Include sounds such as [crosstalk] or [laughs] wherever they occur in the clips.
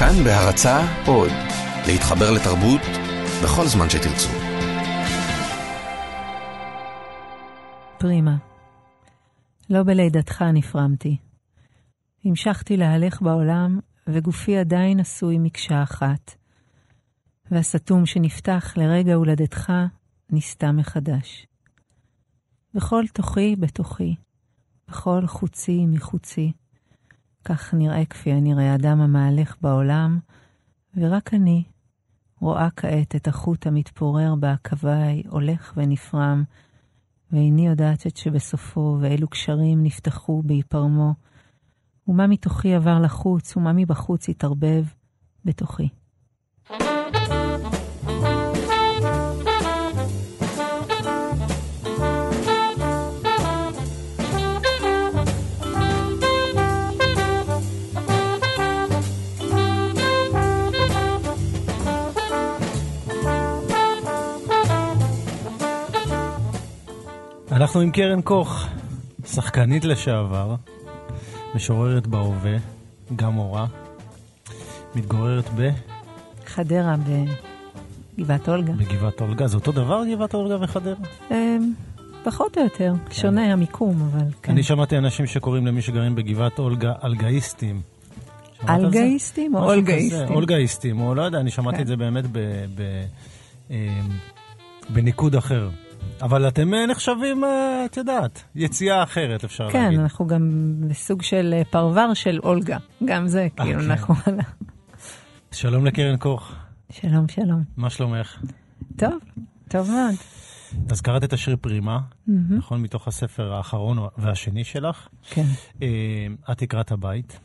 כאן בהרצה עוד, להתחבר לתרבות בכל זמן שתרצו. פרימה. לא בלידתך נפרמתי. המשכתי להלך בעולם, וגופי עדיין עשוי מקשה אחת. והסתום שנפתח לרגע הולדתך נסתם מחדש. בכל תוכי בתוכי, בכל חוצי מחוצי, כך נראה כפי הנראה אדם המהלך בעולם, ורק אני רואה כעת את החוט המתפורר בעקביי, הולך ונפרם, ואיני יודעת את שבסופו, ואילו קשרים נפתחו בהיפרמו, ומה מתוכי עבר לחוץ, ומה מבחוץ התערבב בתוכי. אנחנו עם קרן קוך, שחקנית לשעבר, משוררת בהווה, גם מורה, מתגוררת ב... חדרה בגבעת אולגה. בגבעת אולגה. זה אותו דבר, גבעת אולגה וחדרה? אמ, פחות או יותר, שונה המיקום, אבל כן. אני שמעתי אנשים שקוראים למי שגרים בגבעת אולגה אלגאיסטים. אלגאיסטים או אולגאיסטים? אולגאיסטים, או לא יודע, אני שמעתי כן. את זה באמת ב- ב- אמ, בניקוד אחר. אבל אתם אה, נחשבים, אה, את יודעת, יציאה אחרת, אפשר כן, להגיד. אנחנו גם בסוג של אה, פרבר של אולגה. גם זה, כאילו, כן. אנחנו... שלום לקרן קוך, שלום, שלום. מה שלומך? טוב, טוב מאוד. אז קראת את השיר פרימה, מהמם. נכון? מתוך הספר האחרון והשני שלך. כן. את תקרת הבית.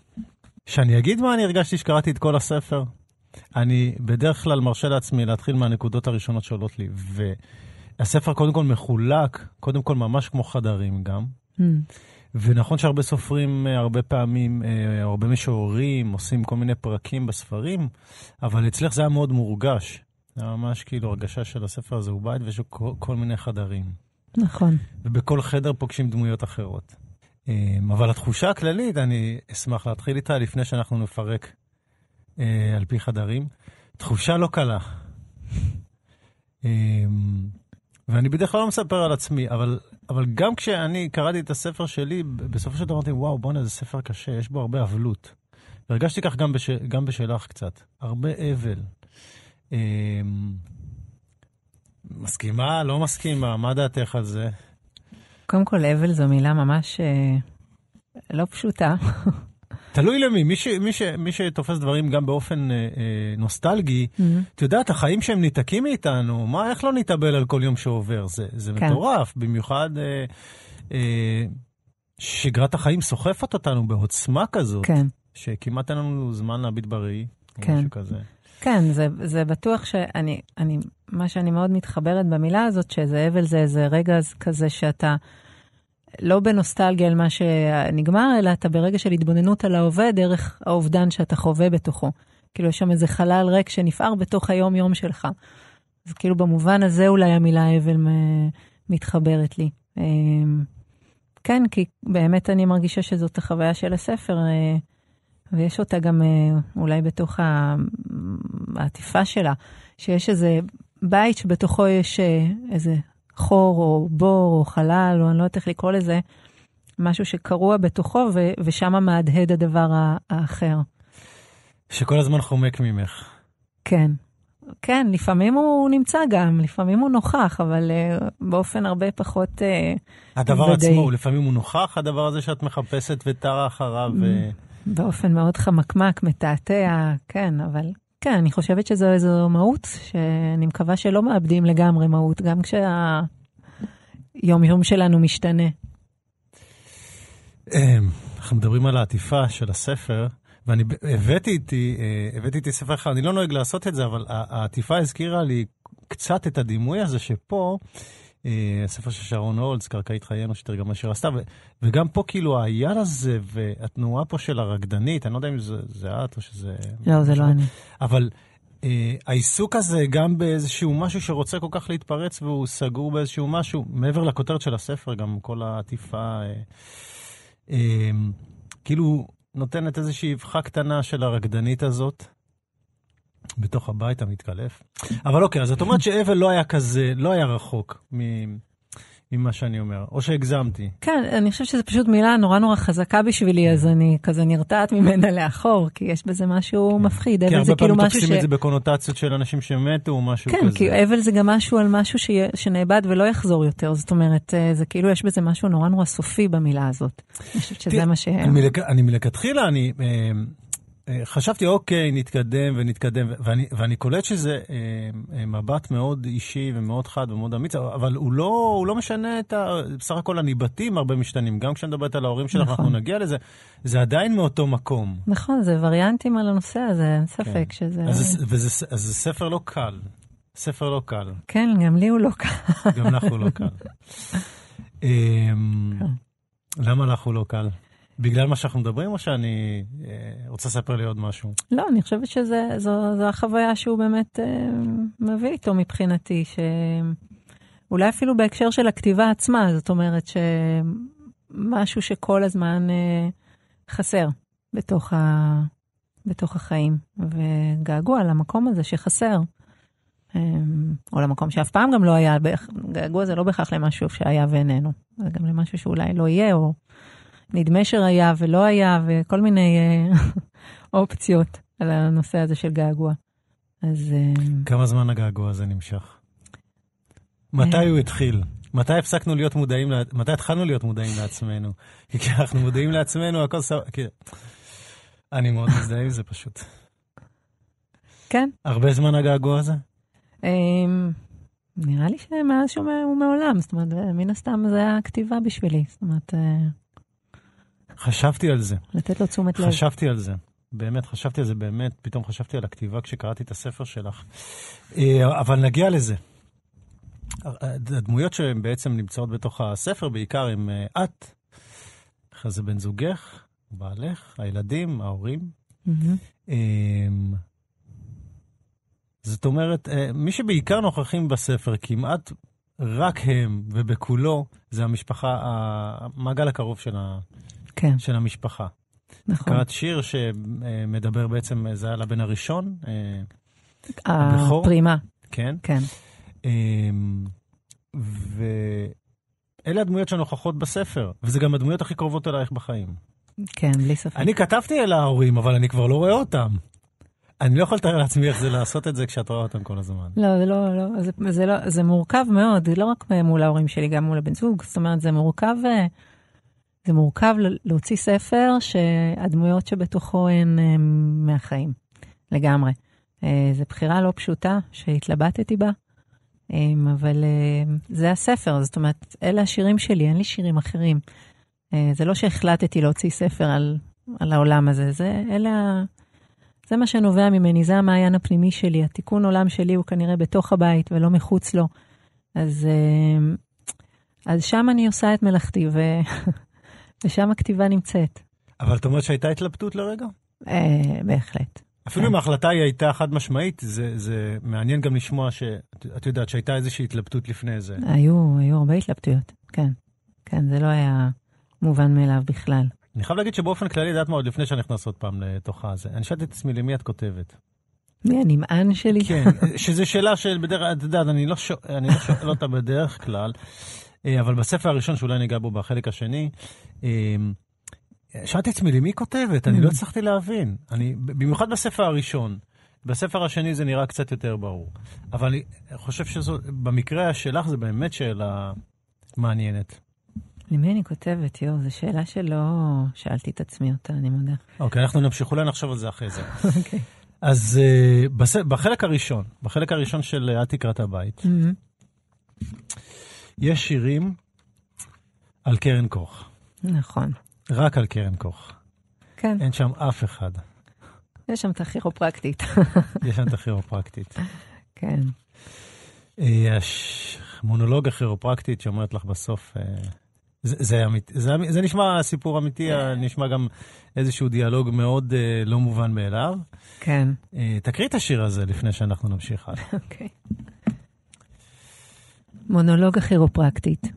שאני אגיד מה אני הרגשתי שקראתי את כל הספר? אני בדרך כלל מרשה לעצמי להתחיל מהנקודות הראשונות שעולות לי. והספר קודם כל מחולק, קודם כל ממש כמו חדרים גם. אמ, ונכון שהרבה סופרים, אה, הרבה פעמים, אה, הרבה משוררים עושים כל מיני פרקים בספרים, אבל אצלך זה היה מאוד מורגש. זה היה ממש כאילו הרגשה של הספר הזה הוא בית ויש לו כל, כל מיני חדרים. נכון. ובכל חדר פוגשים דמויות אחרות. אמ, אבל התחושה הכללית, אני אשמח להתחיל איתה לפני שאנחנו נפרק אה, על פי חדרים. תחושה לא קלה. ואני בדרך כלל לא מספר על עצמי, אבל, אבל גם כשאני קראתי את הספר שלי, בסופו של דבר אמרתי, וואו, בואנה, זה ספר קשה, יש בו הרבה אבלות. והרגשתי כך גם, בש, גם בשלך קצת. הרבה אבל. אמ, מסכימה, לא מסכימה, מה דעתך על זה? קודם כל, אבל זו מילה ממש אה, לא פשוטה. תלוי למי, מי, ש, מי, ש, מי שתופס דברים גם באופן אה, אה, נוסטלגי, מהמם. את יודעת, החיים שהם ניתקים מאיתנו, מה, איך לא נתאבל על כל יום שעובר? זה, זה כן. מטורף, במיוחד אה, אה, שגרת החיים סוחפת אותנו בעוצמה כזאת, כן. שכמעט אין לנו זמן להביט בראי, או כן. משהו כזה. כן, זה, זה בטוח שאני, אני, מה שאני מאוד מתחברת במילה הזאת, שזה אבל זה איזה רגע כזה שאתה לא בנוסטלגיה על מה שנגמר, אלא אתה ברגע של התבוננות על ההווה דרך האובדן שאתה חווה בתוכו. כאילו יש שם איזה חלל ריק שנפער בתוך היום-יום שלך. אז כאילו במובן הזה אולי המילה אבל מתחברת לי. אמ, כן, כי באמת אני מרגישה שזאת החוויה של הספר, אה, ויש אותה גם אה, אולי בתוך העטיפה שלה, שיש איזה בית שבתוכו יש אה, איזה חור או בור או חלל, או אני לא יודעת איך לקרוא לזה, משהו שקרוע בתוכו, ו- ושם מהדהד הדבר האחר. שכל הזמן חומק ממך. כן. כן, לפעמים הוא נמצא גם, לפעמים הוא נוכח, אבל uh, באופן הרבה פחות... Uh, הדבר ודאי. עצמו, לפעמים הוא נוכח, הדבר הזה שאת מחפשת וטרה אחריו. ו... באופן מאוד חמקמק, מתעתע, כן, אבל כן, אני חושבת שזו איזו מהות, שאני מקווה שלא מאבדים לגמרי מהות, גם כשהיום-יום שלנו משתנה. אמ, אנחנו מדברים על העטיפה של הספר, ואני הבאתי איתי, אה, הבאתי איתי ספר אחד, אני לא נוהג לעשות את זה, אבל העטיפה הזכירה לי קצת את הדימוי הזה שפה, הספר של שרון הולץ, קרקעית חיינו, שתרגמה שיר עשתה, ו- וגם פה כאילו האייל הזה והתנועה פה של הרקדנית, אני לא יודע אם זה, זה את או שזה... לא, זה לא אני. אבל אה, העיסוק הזה גם באיזשהו משהו שרוצה כל כך להתפרץ והוא סגור באיזשהו משהו, מעבר לכותרת של הספר, גם כל העטיפה, אה, אה, כאילו נותנת איזושהי אבחה קטנה של הרקדנית הזאת, בתוך הבית המתקלף. אבל אוקיי, אז את אומרת שאבל לא היה כזה, לא היה רחוק מ- ממה שאני אומר, או שהגזמתי. כן, אני חושבת שזו פשוט מילה נורא נורא חזקה בשבילי, אז אני כזה נרתעת ממנה לאחור, כי יש בזה משהו מפחיד. כי אבל הרבה זה כאילו פעמים תופסים ש... את זה בקונוטציות של אנשים שמתו או משהו כן, כזה. כי אבל זה גם משהו על משהו שיה- שנאבד ולא יחזור יותר. זאת אומרת, אה, זה כאילו יש בזה משהו נורא נורא סופי במילה הזאת. אני חושבת שזה מה ש... אני מלכ- אני מלכתחילה, אני אה, חשבתי, אוקיי, נתקדם ונתקדם, ואני, ואני קולט שזה אה, אה, מבט מאוד אישי ומאוד חד ומאוד אמיץ, אבל הוא לא, הוא לא משנה את ה... בסך הכל הניבטים הרבה משתנים. גם כשאני מדברת על ההורים שלך, נכון. אנחנו נגיע לזה, זה עדיין מאותו מקום. נכון, זה וריאנטים על הנושא הזה, אין ספק שזה... אז זה, וזה, אז זה ספר לא קל. ספר לא קל. כן, גם לי הוא לא קל. גם לך הוא לא קל. [laughs] אמ, למה לך הוא לא קל? בגלל מה שאנחנו מדברים, או שאני אה, רוצה לספר לי עוד משהו? לא, אני חושבת שזו החוויה שהוא באמת אה, מביא איתו מבחינתי, שאולי אפילו בהקשר של הכתיבה עצמה, זאת אומרת שמשהו שכל הזמן אה, חסר בתוך, ה... בתוך החיים, וגעגוע למקום הזה שחסר. אה, או למקום שאף פעם גם לא היה, געגוע זה לא בהכרח למשהו שהיה ואיננו, זה גם למשהו שאולי לא יהיה, או נדמה שהיה ולא היה, וכל מיני אה, [laughs] אופציות על הנושא הזה של געגוע. אז אה, כמה זמן הגעגוע הזה נמשך? מתי הוא התחיל? מתי הפסקנו להיות מודעים, מתי התחלנו להיות מודעים לעצמנו? [laughs] כי כשאנחנו מודעים לעצמנו, הכל סבבה. כי- אני מאוד מזדהה עם זה פשוט. כן, הרבה זמן הגעגוע הזה? אה, נראה לי שמאז שהוא מעולם, זאת אומרת, אה, מן הסתם זה היה כתיבה בשבילי, זאת אומרת, אה, חשבתי על זה. לתת לו תשומת לב. חשבתי על זה. באמת, חשבתי על זה באמת, פתאום חשבתי על הכתיבה כשקראתי את הספר שלך. אה, אבל נגיע לזה. הדמויות שהן בעצם נמצאות בתוך הספר בעיקר הם אה, את, אחרי זה בן זוגך, בעלך, הילדים, ההורים. אמ, זאת אומרת, אה, מי שבעיקר נוכחים בספר, כמעט רק הם, ובכולו, זה המשפחה, המעגל הקרוב של, ה, כן, של המשפחה. נכון. קראת שיר שמדבר בעצם, זה היה על הבן הראשון, אה, הבכור? הפרימה, כן? כן. אמ, ואלה הדמויות שנוכחות בספר, וזה גם הדמויות הכי קרובות אלייך בחיים. כן, בלי ספק. אני כתבתי אל ההורים, אבל אני כבר לא רואה אותם. אני לא יכול לתאר לעצמי איך זה לעשות את זה כשאת רואה אותם כל הזמן. לא, זה לא, לא, זה, זה לא, זה מורכב מאוד, זה לא רק מול ההורים שלי, גם מול הבן זוג, זאת אומרת, זה מורכב, אה, זה מורכב להוציא ספר שהדמויות שבתוכו הן מהחיים, לגמרי. אה, זו בחירה לא פשוטה שהתלבטתי בה, אה, אבל אה, זה הספר, זאת אומרת, אלה השירים שלי, אין לי שירים אחרים. אה, זה לא שהחלטתי להוציא ספר על, על העולם הזה, זה, אלה. זה מה שנובע ממני, זה המעיין הפנימי שלי. התיקון עולם שלי הוא כנראה בתוך הבית ולא מחוץ לו. אז, אה, אז שם אני עושה את מלאכתי, ו... [laughs] ושם הכתיבה נמצאת. אבל את אומרת שהייתה התלבטות לרגע? אה, בהחלט. אפילו אם ההחלטה היא הייתה חד משמעית, זה, זה מעניין גם לשמוע שאת יודעת שהייתה איזושהי התלבטות לפני זה. היו, היו הרבה התלבטויות, כן. כן, זה לא היה מובן מאליו בכלל. אני חייב להגיד שבאופן כללי, יודעת מה, עוד לפני שאני נכנס עוד פעם לתוך הזה, אני שאלתי את עצמי למי את כותבת. מי הנמען שלי? כן, [laughs] שזו שאלה שבדרך כלל, את יודעת, אני לא שואל אני לא שואל אותה בדרך כלל, אבל בספר הראשון, שאולי ניגע בו בחלק השני, אה, שאלתי את עצמי, למי כותבת? אני לא הצלחתי להבין. אני, במיוחד בספר הראשון. בספר השני זה נראה קצת יותר ברור. אבל אני חושב שזו, במקרה שלך זו באמת שאלה מעניינת. למי אני כותבת? יואו, זו שאלה שלא שאלתי את עצמי אותה, אני מודה. אוקיי, אנחנו נמשיך, אולי נחשוב על זה אחרי זה. [laughs] אוקיי. אז uh, בס... בחלק הראשון, בחלק הראשון של אה, אל תקרת הבית, מהמם. יש שירים על קרן קוך. נכון. רק על קרן קוך. כן, אין שם אף אחד. יש שם את הכירופרקטית. יש שם את הכירופרקטית. [laughs] כן. אה, הש- מונולוג הכירופרקטית שאומרת לך בסוף, אה, זה, זה, אמית, זה, זה נשמע סיפור אמיתי, אה, נשמע גם איזשהו דיאלוג מאוד אה, לא מובן מאליו. כן. אה, תקריא את השיר הזה לפני שאנחנו נמשיך הלאה. [laughs] אוקיי. מונולוג הכירופרקטית.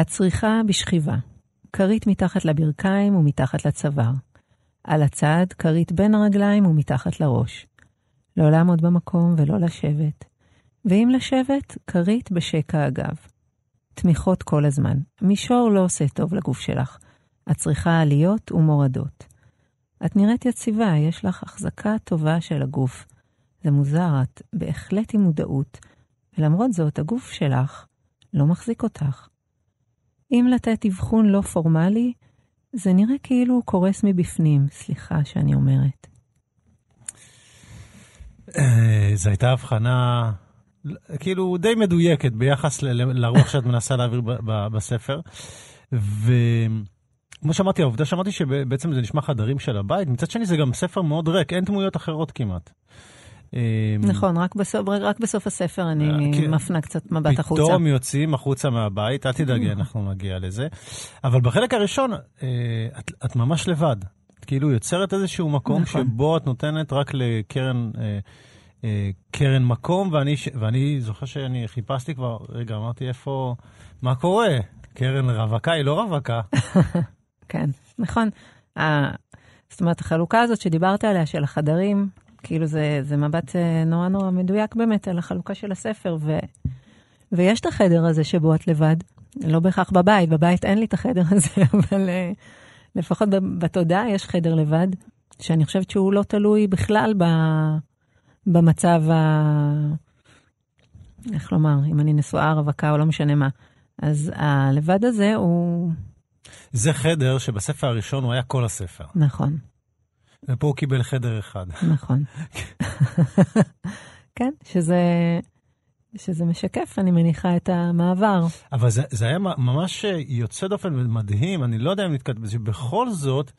את צריכה בשכיבה, כרית מתחת לברכיים ומתחת לצוואר. על הצד, כרית בין הרגליים ומתחת לראש. לא לעמוד במקום ולא לשבת. ואם לשבת, כרית בשקע הגב. תמיכות כל הזמן. מישור לא עושה טוב לגוף שלך. את צריכה עליות ומורדות. את נראית יציבה, יש לך החזקה טובה של הגוף. זה מוזר, את בהחלט עם מודעות, ולמרות זאת, הגוף שלך לא מחזיק אותך. אם לתת אבחון לא פורמלי, זה נראה כאילו הוא קורס מבפנים, סליחה שאני אומרת. אה, זו הייתה הבחנה כאילו די מדויקת ביחס לרוח שאת מנסה להעביר בספר. וכמו שאמרתי, העובדה שאמרתי שבעצם זה נשמע חדרים של הבית, מצד שני זה גם ספר מאוד ריק, אין דמויות אחרות כמעט. אמ, נכון, רק בסוף, רק בסוף הספר אני אה, כן. מפנה קצת מבט החוצה. פתאום יוצאים החוצה מהבית, אל תדאגי, אנחנו נגיע לזה. אבל בחלק הראשון, אה, את, את ממש לבד. כאילו יוצרת איזשהו מקום נכון. שבו את נותנת רק לקרן... אה, קרן מקום, ואני, ואני זוכר שאני חיפשתי כבר, רגע, אמרתי איפה, מה קורה? קרן רווקה היא לא רווקה. [laughs] כן, נכון. זאת אומרת, החלוקה הזאת שדיברת עליה, של החדרים, כאילו זה, זה מבט אה, נורא נורא מדויק באמת על החלוקה של הספר, ו, ויש את החדר הזה שבו את לבד, לא בהכרח בבית, בבית אין לי את החדר הזה, [laughs] אבל uh, לפחות בתודעה יש חדר לבד, שאני חושבת שהוא לא תלוי בכלל ב, במצב ה... איך לומר, אם אני נשואה, רווקה או לא משנה מה. אז הלבד הזה הוא... זה חדר שבספר הראשון הוא היה כל הספר. נכון. ופה הוא קיבל חדר אחד. נכון. [laughs] כן, שזה, שזה משקף, אני מניחה, את המעבר. אבל זה, זה היה ממש יוצא דופן ומדהים, אני לא יודע אם נתקעת בזה, בכל זאת,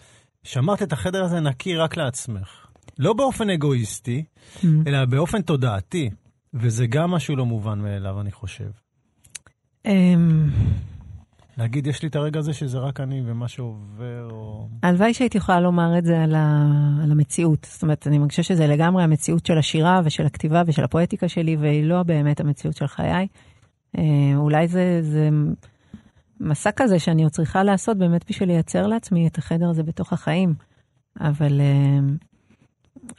שמרת את החדר הזה נקי רק לעצמך. לא באופן אגואיסטי, mm. אלא באופן תודעתי, וזה גם משהו לא מובן מאליו, אני חושב. להגיד, יש לי את הרגע הזה שזה רק אני ומה שעובר, או... הלוואי שהייתי יכולה לומר את זה על, ה... על המציאות. זאת אומרת, אני מרגישה שזה לגמרי המציאות של השירה ושל הכתיבה ושל הפואטיקה שלי, והיא לא באמת המציאות של חיי. אה, אולי זה, זה מסע כזה שאני עוד צריכה לעשות באמת בשביל לייצר לעצמי את החדר הזה בתוך החיים. אבל אה,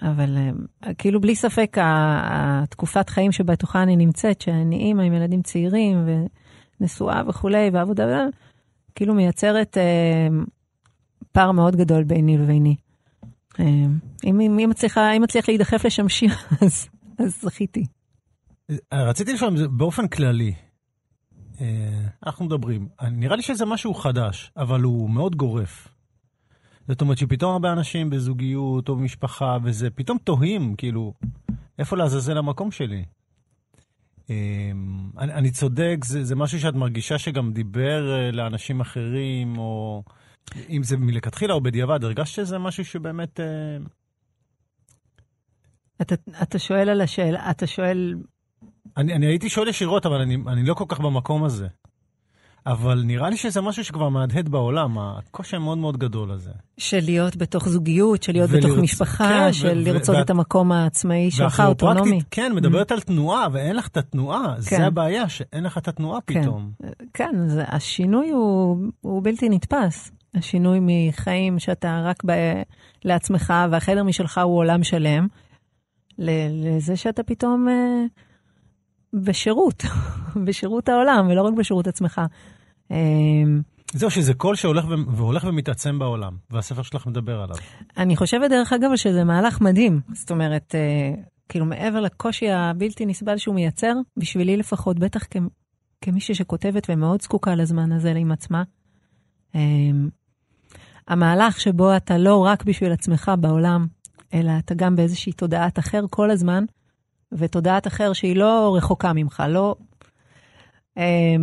אבל אה, כאילו בלי ספק התקופת חיים שבתוכה אני נמצאת, שאני אימא עם ילדים צעירים ונשואה וכולי, ועבודה, כאילו מייצרת אה, פער מאוד גדול ביני לביני. אה, אם, אם, אם, מצליחה, אם מצליח להידחף לשם שיר, [laughs] אז, אז זכיתי. אה, רציתי לשאול באופן כללי, אה, אנחנו מדברים, נראה לי שזה משהו חדש, אבל הוא מאוד גורף. זאת אומרת שפתאום הרבה אנשים בזוגיות או במשפחה וזה, פתאום תוהים, כאילו, איפה לעזאזל המקום שלי? אמ, אני, אני צודק, זה, זה משהו שאת מרגישה שגם דיבר אה, לאנשים אחרים, או אם זה מלכתחילה או בדיעבד, הרגשת שזה משהו שבאמת... אה, אתה, אתה שואל על השאלה, אתה שואל... אני, אני הייתי שואל ישירות, אבל אני, אני לא כל כך במקום הזה. אבל נראה לי שזה משהו שכבר מהדהד בעולם, הקושי המאוד מאוד גדול הזה. של להיות בתוך זוגיות, של להיות ולרצ... בתוך משפחה, כן, של ו- לרצות ו- את המקום העצמאי שלך, אוטונומי. כן, מדברת mm. על תנועה, ואין לך את התנועה, כן. זה הבעיה, שאין לך את התנועה כן. פתאום. כן, זה, השינוי הוא, הוא בלתי נתפס. השינוי מחיים שאתה רק ב... לעצמך, והחדר משלך הוא עולם שלם, לזה שאתה פתאום... אה, בשירות, [laughs] בשירות העולם, ולא רק בשירות עצמך. אמ, זהו, שזה קול שהולך ו... והולך ומתעצם בעולם, והספר שלך מדבר עליו. אני חושבת, דרך אגב, שזה מהלך מדהים. זאת אומרת, אה, כאילו, מעבר לקושי הבלתי נסבל שהוא מייצר, בשבילי לפחות, בטח כ... כמישהי שכותבת ומאוד זקוקה לזמן הזה עם עצמה, אה, המהלך שבו אתה לא רק בשביל עצמך בעולם, אלא אתה גם באיזושהי תודעת אחר כל הזמן, ותודעת אחר שהיא לא רחוקה ממך, לא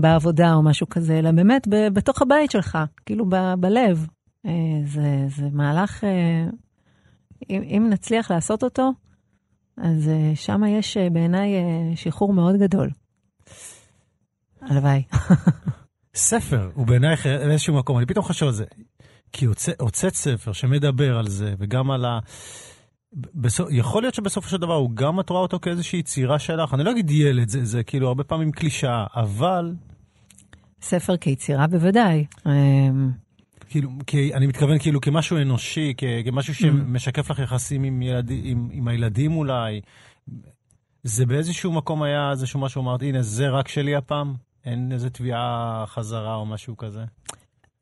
בעבודה או משהו כזה, אלא באמת בתוך הבית שלך, כאילו ב, בלב. אה, זה, זה מהלך, אה, אם, אם נצליח לעשות אותו, אז אה, שם יש אה, בעיניי אה, שחרור מאוד גדול. הלוואי. ספר הוא בעיניי איזשהו מקום, אני פתאום חושב על זה. כי הוצאת ספר שמדבר על זה, וגם על ה... בסוף, יכול להיות שבסופו של דבר הוא גם את רואה אותו כאיזושהי יצירה שלך, אני לא אגיד ילד, זה, זה כאילו הרבה פעמים קלישאה, אבל... ספר כיצירה בוודאי. אמ, כאילו, כי, אני מתכוון כאילו כמשהו אנושי, כ, כמשהו שמשקף לך יחסים עם, ילד, עם, עם הילדים אולי. זה באיזשהו מקום היה איזשהו משהו, אמרתי, הנה, זה רק שלי הפעם? אין איזה תביעה חזרה או משהו כזה?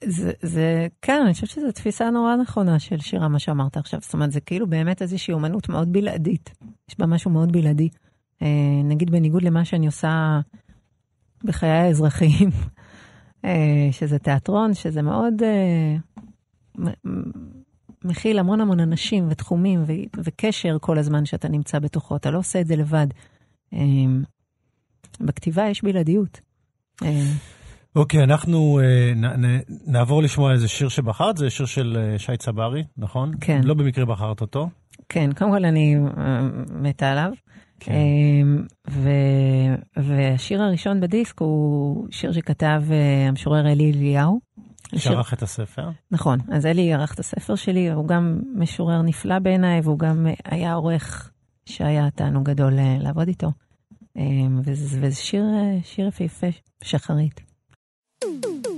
זה, זה, כן, אני חושבת שזו תפיסה נורא נכונה של שירה, מה שאמרת עכשיו. זאת אומרת, זה כאילו באמת איזושהי אומנות מאוד בלעדית. יש בה משהו מאוד בלעדי. אה, נגיד בניגוד למה שאני עושה בחיי האזרחיים, [laughs] אה, שזה תיאטרון, שזה מאוד אה, מכיל המון המון אנשים ותחומים ו- וקשר כל הזמן שאתה נמצא בתוכו, אתה לא עושה את זה לבד. אה, בכתיבה יש בלעדיות. אוקיי, okay, אנחנו uh, נ, נ, נעבור לשמוע איזה שיר שבחרת, זה שיר של uh, שי צברי, נכון? כן. לא במקרה בחרת אותו. כן, קודם כל אני uh, מתה עליו. כן. Uh, ו, והשיר הראשון בדיסק הוא שיר שכתב uh, המשורר אלי אליהו. שערך את הספר. נכון, אז אלי ערך את הספר שלי, הוא גם משורר נפלא בעיניי, והוא גם היה עורך שהיה תענוג גדול uh, לעבוד איתו. Uh, וזה, וזה שיר, uh, שיר יפהפה, שחרית. Boom, boom.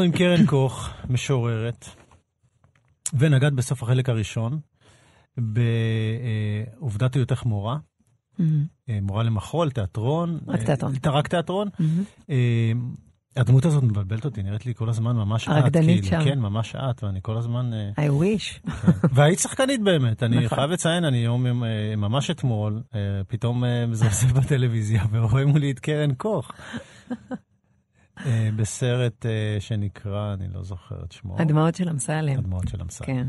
אנחנו עם קרן קוך, משוררת, ונגעת בסוף החלק הראשון, בעובדת היותך מורה. Mm-hmm. מורה למחול, תיאטרון. רק תיאטרון. רק תיאטרון. Mm-hmm. הדמות הזאת מבלבלת אותי, נראית לי כל הזמן ממש את. הרקדנית כאילו. שם. כן, ממש את, ואני כל הזמן... I wish. כן. והיית שחקנית באמת, אני נכון. חייב לציין, אני יום, ממש אתמול, פתאום מזלזל בטלוויזיה [laughs] ורואה מולי את קרן קוך. אה, בסרט אה, שנקרא, אני לא זוכר את שמו. הדמעות של אמסלם. הדמעות של אמסלם. כן.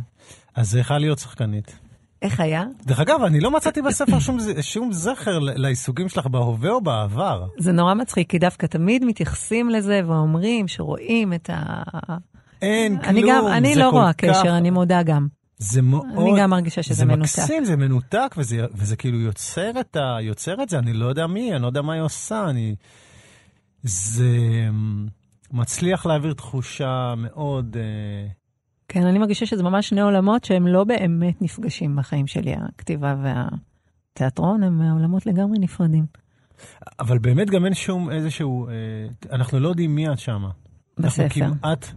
אז זה יכול להיות שחקנית. איך היה? דרך אגב, אני לא מצאתי בספר שום, שום זכר לעיסוקים שלך בהווה או בעבר. זה נורא מצחיק, כי דווקא תמיד מתייחסים לזה ואומרים שרואים את ה... אין אני כלום, גם, אני זה לא רואה כך... קשר, אני מודה גם. זה מאוד... אני גם מרגישה שזה זה מנותק. מקסים, זה מנותק, וזה, וזה כאילו יוצר את, ה, יוצר את זה, אני לא יודע מי, אני לא יודע מה היא עושה, אני... זה מצליח להעביר תחושה מאוד... אה, כן, אני מרגישה שזה ממש שני עולמות שהם לא באמת נפגשים בחיים שלי, הכתיבה והתיאטרון הם עולמות לגמרי נפרדים. אבל באמת גם אין שום איזשהו... אה, אנחנו לא יודעים מי את שמה. אנחנו בספר. כמעט...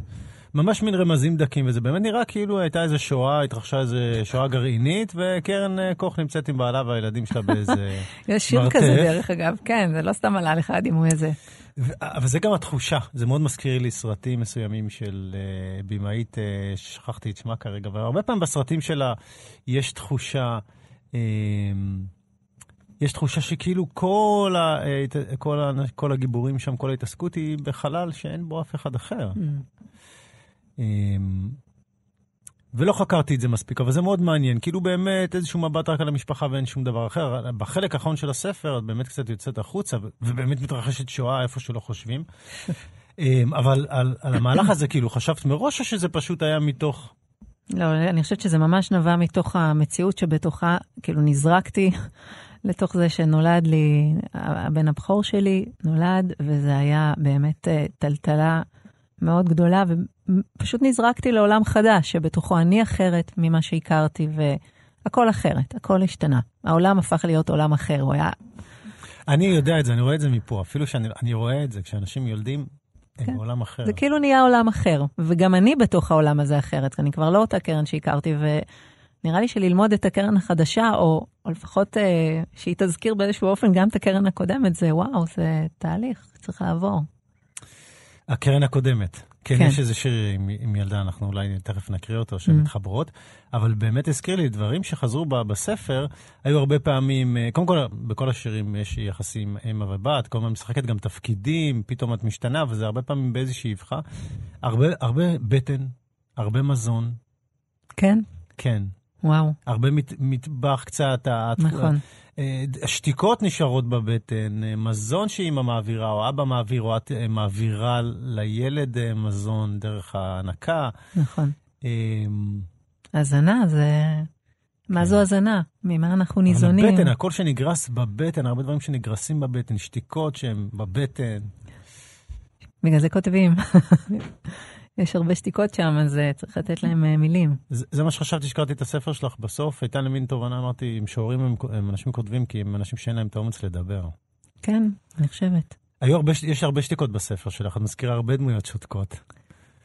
ממש מין רמזים דקים, וזה באמת נראה כאילו הייתה איזה שואה, התרחשה איזה שואה גרעינית, וקרן אה, קוך נמצאת עם בעלה והילדים שלה באיזה... [laughs] יש שיר מרתף. כזה דרך אגב, כן, זה לא סתם עלה לך הדימוי הזה. אבל זה גם התחושה, זה מאוד מזכיר לי סרטים מסוימים של uh, במאית, uh, שכחתי את שמה כרגע, אבל הרבה פעמים בסרטים שלה יש תחושה, uh, יש תחושה שכאילו כל, ה, uh, כל, ה, כל הגיבורים שם, כל ההתעסקות היא בחלל שאין בו אף אחד אחר. Um, ולא חקרתי את זה מספיק, אבל זה מאוד מעניין. כאילו באמת איזשהו מבט רק על המשפחה ואין שום דבר אחר. בחלק האחרון של הספר את באמת קצת יוצאת החוצה, ובאמת מתרחשת שואה איפה שלא חושבים. [laughs] אמ, אבל על, על המהלך הזה, כאילו, חשבת מראש או שזה פשוט היה מתוך... לא, אני חושבת שזה ממש נבע מתוך המציאות שבתוכה, כאילו נזרקתי [laughs] לתוך זה שנולד לי, הבן הבכור שלי נולד, וזה היה באמת אה, טלטלה מאוד גדולה, ופשוט נזרקתי לעולם חדש, שבתוכו אני אחרת ממה שהכרתי, והכל אחרת, הכל השתנה. העולם הפך להיות עולם אחר, הוא היה... אני יודע את זה, אני רואה את זה מפה. אפילו שאני אני רואה את זה, כשאנשים יולדים, הם כן. בעולם אחר. זה כאילו נהיה עולם אחר, וגם אני בתוך העולם הזה אחרת, אני כבר לא אותה קרן שהכרתי, ונראה לי שללמוד את הקרן החדשה, או, או לפחות אה, שהיא תזכיר באיזשהו אופן גם את הקרן הקודמת, זה וואו, זה תהליך, צריך לעבור. הקרן הקודמת. כן, כן. יש איזה שיר עם, עם ילדה, אנחנו אולי תכף נקריא אותו, שהן Mm. אבל באמת הזכיר לי דברים שחזרו ב- בספר, היו הרבה פעמים, אה, קודם כל, בכל השירים יש יחסים אמא ובת, כל הזמן משחקת גם תפקידים, פתאום את משתנה, וזה הרבה פעמים באיזושהי אבחה. הרבה, הרבה בטן, הרבה מזון, כן? כן. וואו, הרבה מת, מטבח קצת, נכון. השתיקות נשארות בבטן, אה, מזון שאימא מעבירה, או אבא מעביר, או את אה, מעבירה לילד אה, מזון דרך ההנקה. נכון. אה, הזנה זה... מה זו הזנה? ממה אנחנו ניזונים? הבטן, הכל שנגרס בבטן, הרבה דברים שנגרסים בבטן, שתיקות שהן בבטן. בגלל זה כותבים. יש הרבה שתיקות שם, אז אה, צריך לתת להם אה, מילים. זה, זה מה שחשבתי שקראתי את הספר שלך בסוף, הייתה לי מין תובנה, אמרתי, עם שהורים הם, הם אנשים כותבים, כי הם אנשים שאין להם את האומץ לדבר. כן, אני חושבת. היו הרבה, יש הרבה שתיקות בספר שלך, את מזכירה הרבה דמויות שותקות.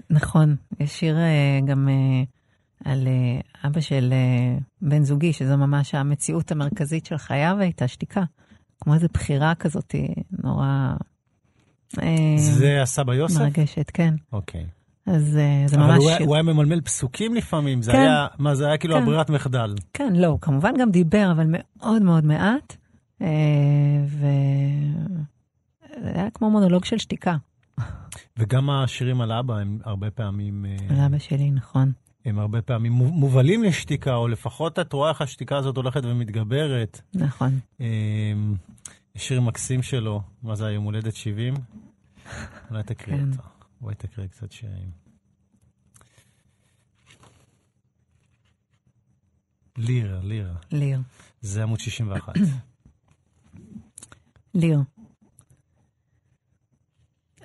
נכון, יש שיר אה, גם על אבא של בן זוגי, שזו ממש המציאות המרכזית של חייו הייתה שתיקה. כמו איזו בחירה כזאת נורא זה הסבא יוסף? מרגשת, כן. אוקיי. אז אה, זה אבל ממש הוא, היה- שיר. הוא היה ממלמל פסוקים לפעמים, זה כן. היה, מה, זה היה כאילו כן. הברירת מחדל. כן, לא, הוא כמובן גם דיבר, אבל מאוד מאוד מעט. אה, ו... זה היה כמו מונולוג של שתיקה וגם השירים על אבא הם הרבה פעמים, אה, על אבא שלי, נכון. הם הרבה פעמים מו- מובלים לשתיקה, או לפחות את רואה איך השתיקה הזאת הולכת ומתגברת. נכון. יש שיר מקסים שלו, מה זה היום הולדת 70? אולי תקריא כן. אותו. בואי תקריא קצת שירים. לירה, לירה. ליר. זה עמוד 61. [clears throat] ליר.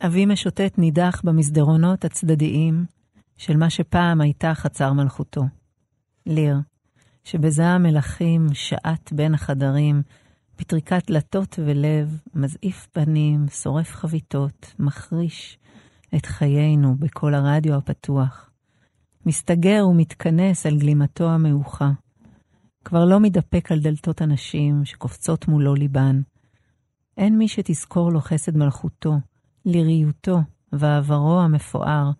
אבי משוטט נידח במסדרונות הצדדיים של מה שפעם הייתה חצר מלכותו. ליר, שבזעם מלכים שעט בין החדרים, פטריקת דלתות ולב, מזעיף פנים, שורף חביתות, מחריש את חיינו בקול הרדיו הפתוח. מסתגר ומתכנס על גלימתו המאוחה. כבר לא מתדפק על דלתות הנשים שקופצות מולו ליבן. אין מי שתזכור לו חסד מלכותו, ליריותו ועברו המפואר,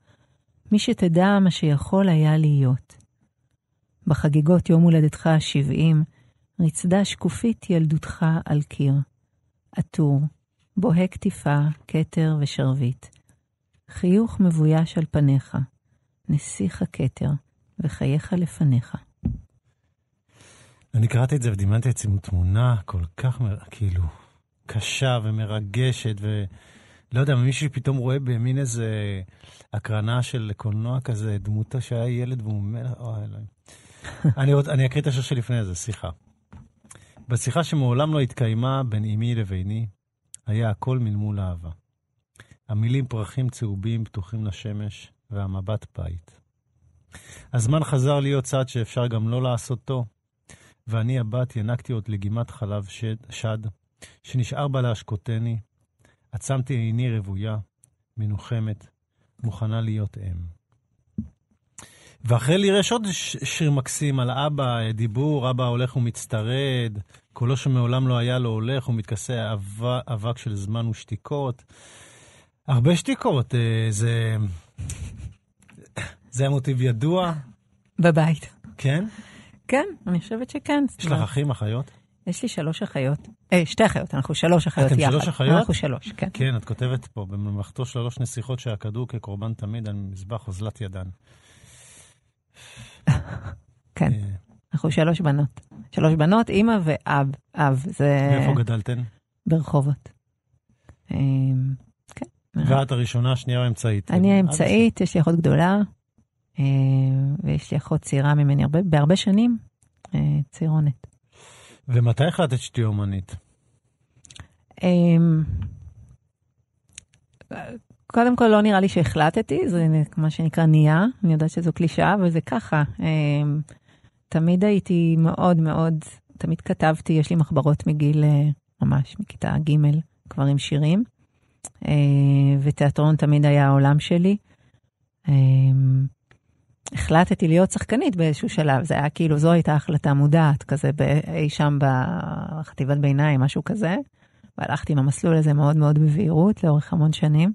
מי שתדע מה שיכול היה להיות. בחגיגות יום הולדתך ה-70, רצדה שקופית ילדותך על קיר. עטור, בוהק טיפה, כתר ושרביט. חיוך מבויש על פניך, נסיך הכתר, וחייך לפניך. אני קראתי את זה ודמיינתי את עם תמונה כל כך, מר... כאילו, קשה ומרגשת, ולא יודע, מישהו פתאום רואה במין איזה הקרנה של קולנוע כזה, דמותו שהיה ילד והוא מלך, אוי אלוהים. [laughs] אני, רוצ... אני אקריא את השיר שלפני זה, סליחה. בשיחה שמעולם לא התקיימה בין אמי לביני, היה הכל מלמול אהבה. המילים פרחים צהובים פתוחים לשמש, והמבט בית. הזמן חזר להיות צעד שאפשר גם לא לעשותו, ואני הבת ינקתי עוד לגימת חלב שד, שד שנשאר בה להשקוטני, עצמתי עיני רוויה, מנוחמת, מוכנה להיות אם. ואחרי לי יש עוד שיר מקסים על אבא, דיבור, אבא הולך ומצטרד, קולו שמעולם לא היה לו הולך ומתכסה אבק של זמן ושתיקות. הרבה שתיקות, אה, זה... זה היה מוטיב ידוע. בבית. כן? כן, אני חושבת שכן. יש לך אחים, אחיות? יש לי שלוש אחיות. אה, שתי אחיות, אנחנו שלוש אחיות אתם יחד. שלוש אחיות? אנחנו שלוש, כן. כן, את כותבת פה, בממלכתו שלוש נסיכות שעקדו כקורבן תמיד על מזבח אוזלת ידן. [laughs] כן, אה, אנחנו שלוש בנות. שלוש בנות, אימא ואב. אב, זה מאיפה גדלתן? ברחובות. אה, כן. ואת הראשונה, השנייה האמצעית? אני האמצעית, יש לי אחות גדולה, אה, ויש לי אחות צעירה ממני הרבה- בהרבה שנים, אה, צעירונת. ומתי החלטת שתהיי אומנית? אמ, קודם כל, לא נראה לי שהחלטתי, זה מה שנקרא נהיה, אני יודעת שזו קלישאה, אבל זה ככה. אמ, תמיד הייתי מאוד מאוד, תמיד כתבתי, יש לי מחברות מגיל אה, ממש, מכיתה ג' כבר עם שירים, אה, ותיאטרון תמיד היה העולם שלי. החלטתי להיות שחקנית באיזשהו שלב, זה היה כאילו, זו הייתה החלטה מודעת, כזה אי שם בחטיבת ביניים, משהו כזה. והלכתי עם המסלול הזה מאוד מאוד בבהירות לאורך המון שנים.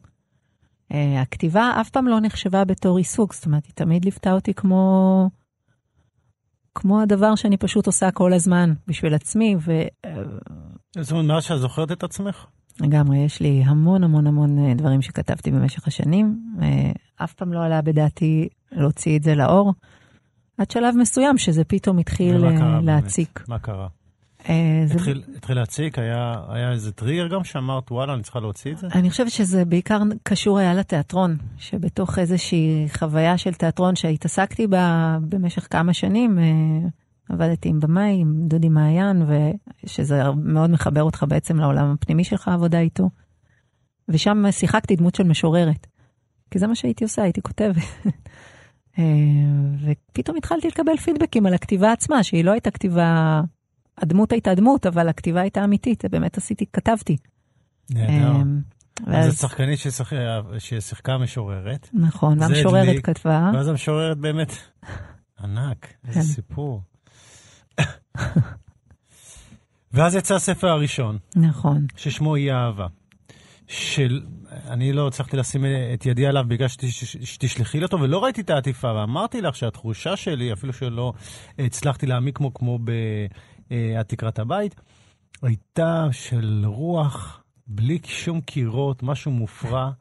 Uh, הכתיבה אף פעם לא נחשבה בתור עיסוק, זאת אומרת, היא תמיד ליוותה אותי כמו, כמו הדבר שאני פשוט עושה כל הזמן בשביל עצמי, זאת אומרת, מאז שאת זוכרת את עצמך? ולגמרי, יש לי המון המון המון אה, דברים שכתבתי במשך השנים. Uh, אף פעם לא עלה בדעתי להוציא את זה לאור, עד שלב מסוים שזה פתאום התחיל ומה קרה אה, באמת? להציק. מה קרה? אה, זה- התחיל התחיל להציק? היה היה איזה טריגר גם שאמרת, וואלה, אני צריכה להוציא את זה? אני חושבת שזה בעיקר קשור היה לתיאטרון, שבתוך איזושהי חוויה של תיאטרון שהתעסקתי בה במשך כמה שנים, אה, עבדתי עם במאי, עם דודי מעיין, ושזה מאוד מחבר אותך בעצם לעולם הפנימי שלך, העבודה איתו. ושם שיחקתי דמות של משוררת, כי זה מה שהייתי עושה, הייתי כותבת. אה, ופתאום התחלתי לקבל פידבקים על הכתיבה עצמה, שהיא לא הייתה כתיבה, הדמות הייתה דמות, אבל הכתיבה הייתה אמיתית, באמת עשיתי, כתבתי. נהדר. אמ, אז את שחקנית ששיח- ששיחקה משוררת, נכון, והמשוררת. כתבה, ואז המשוררת באמת ענק, איזה כן. סיפור. [laughs] ואז יצא הספר הראשון, נכון, ששמו אי אהבה. של, אני לא הצלחתי לשים את ידי עליו בגלל שתש- שתשלחי לי אותו, ולא ראיתי את העטיפה, ואמרתי לך שהתחושה שלי, אפילו שלא הצלחתי להעמיק כמו, כמו ב"עד תקרת הבית", הייתה של רוח בלי שום קירות, משהו מופרע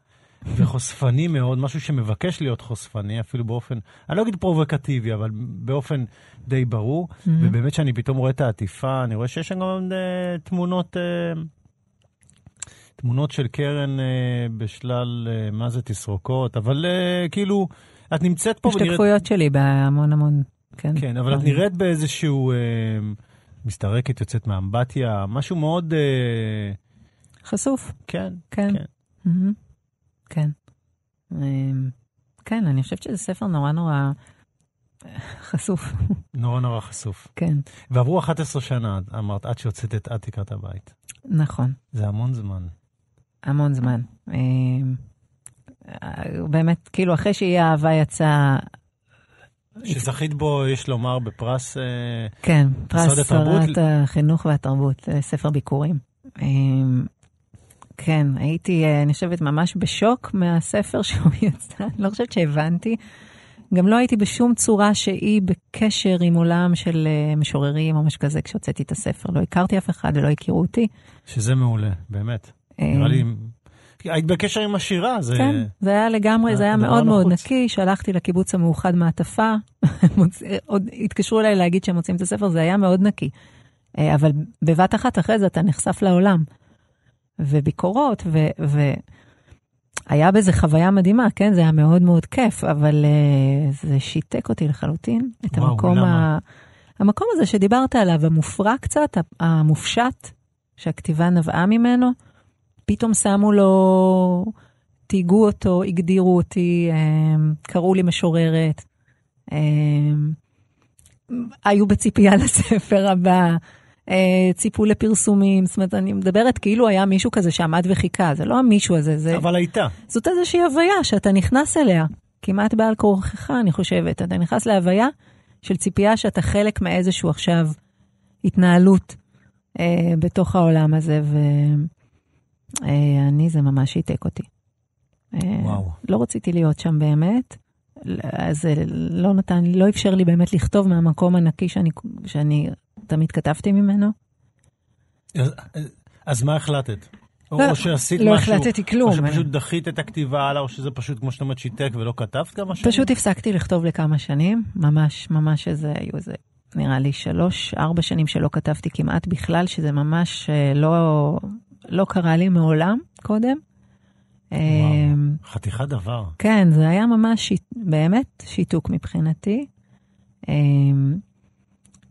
וחושפני מאוד, משהו שמבקש להיות חושפני, אפילו באופן, אני לא אגיד פרובוקטיבי, אבל באופן די ברור. Mm-hmm. ובאמת שאני פתאום רואה את העטיפה, אני רואה שיש שם גם אה, תמונות, אה, תמונות של קרן אה, בשלל, אה, מה זה תסרוקות, אבל אה, כאילו, את נמצאת פה ונראית... השתקפויות שלי בהמון המון, כן. כן, אבל את דברים. נראית באיזשהו... אה, מסתרקת, יוצאת מאמבטיה, משהו מאוד... אה, חשוף, כן, כן. כן. מהמם. כן. אמ, כן, אני חושבת שזה ספר נורא נורא חשוף, נורא נורא חשוף. כן, ועברו 11 שנה, אמרת, עד שהוצאת את עד תקרת הבית. נכון, זה המון זמן. המון זמן. אמ, באמת, כאילו, אחרי שהיא האהבה יצא, שזכית בו, יש לומר, בפרס... אה, כן, פרס התרבות? שרת החינוך והתרבות, אה, ספר ביקורים. כן, הייתי, אה, אני חושבת, ממש בשוק מהספר [laughs] שהוא יצא, אני לא חושבת שהבנתי. גם לא הייתי בשום צורה שהיא בקשר עם עולם של אה, משוררים או משהו כזה כשהוצאתי את הספר. לא הכרתי אף אחד ולא הכירו אותי. שזה מעולה, באמת. אה, נראה לי היית בקשר עם השירה, זה... כן, זה היה לגמרי, זה היה מאוד מאוד נקי, שלחתי לקיבוץ המאוחד מעטפה, [laughs] עוד התקשרו אליי להגיד שהם מוצאים את הספר, זה היה מאוד נקי. אבל בבת אחת אחרי זה אתה נחשף לעולם. וביקורות, והיה בזה חוויה מדהימה, כן? זה היה מאוד מאוד כיף, אבל uh, זה שיתק אותי לחלוטין. את וואו, המקום למה? ה... המקום הזה שדיברת עליו, המופרע קצת, המופשט, שהכתיבה נבעה ממנו, פתאום שמו לו, תהיגו אותו, הגדירו אותי, um, קראו לי משוררת. Um, היו בציפייה [laughs] לספר הבא, ציפו לפרסומים, זאת אומרת, אני מדברת כאילו היה מישהו כזה שעמד וחיכה, זה לא המישהו הזה, זה... אבל הייתה. זאת איזושהי הוויה שאתה נכנס אליה, כמעט בעל כורחך, אני חושבת. אתה נכנס להוויה של ציפייה שאתה חלק מאיזשהו עכשיו התנהלות אה, בתוך העולם הזה, ואני, אה, זה ממש שיתק אותי. אה, וואו. לא רציתי להיות שם באמת. אז זה לא נתן, לא אפשר לי באמת לכתוב מהמקום הנקי שאני, שאני תמיד כתבתי ממנו. אז, אז מה החלטת? לא, או שעשית לא משהו, החלטתי כלום. או שפשוט דחית את הכתיבה הלאה, או שזה פשוט, כמו שאתה אומרת, שיתק ולא כתבת כמה שנים? פשוט הפסקתי לכתוב לכמה שנים, ממש, ממש איזה, היו איזה, נראה לי שלוש, ארבע שנים שלא כתבתי כמעט בכלל, שזה ממש אה, לא, לא קרה לי מעולם קודם. וואו, אמ, חתיכת דבר. כן, זה היה ממש באמת שיתוק מבחינתי. אמ,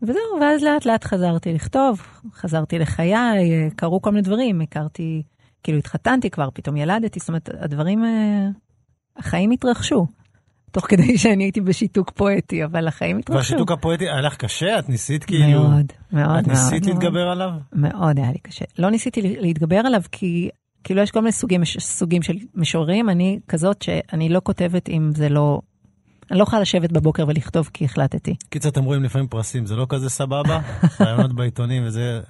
וזהו, ואז לאט לאט חזרתי לכתוב, חזרתי לחיי, קרו כל מיני דברים, הכרתי, כאילו התחתנתי כבר, פתאום ילדתי, זאת אומרת, הדברים, אה, החיים התרחשו. תוך כדי [laughs] שאני הייתי בשיתוק פואטי, אבל החיים התרחשו. והשיתוק הפואטי היה לך קשה? את ניסית כאילו... מאוד, מאוד, מאוד. את ניסית מאוד, להתגבר מאוד. עליו? מאוד היה לי קשה. לא ניסיתי להתגבר עליו כי כאילו יש כל מיני סוגים, סוגים של משוררים, אני כזאת שאני לא כותבת אם זה לא... אני לא יכולה לשבת בבוקר ולכתוב כי החלטתי. קיצר, אתם רואים לפעמים פרסים, זה לא כזה סבבה? [laughs] רעיונות בעיתונים וזה...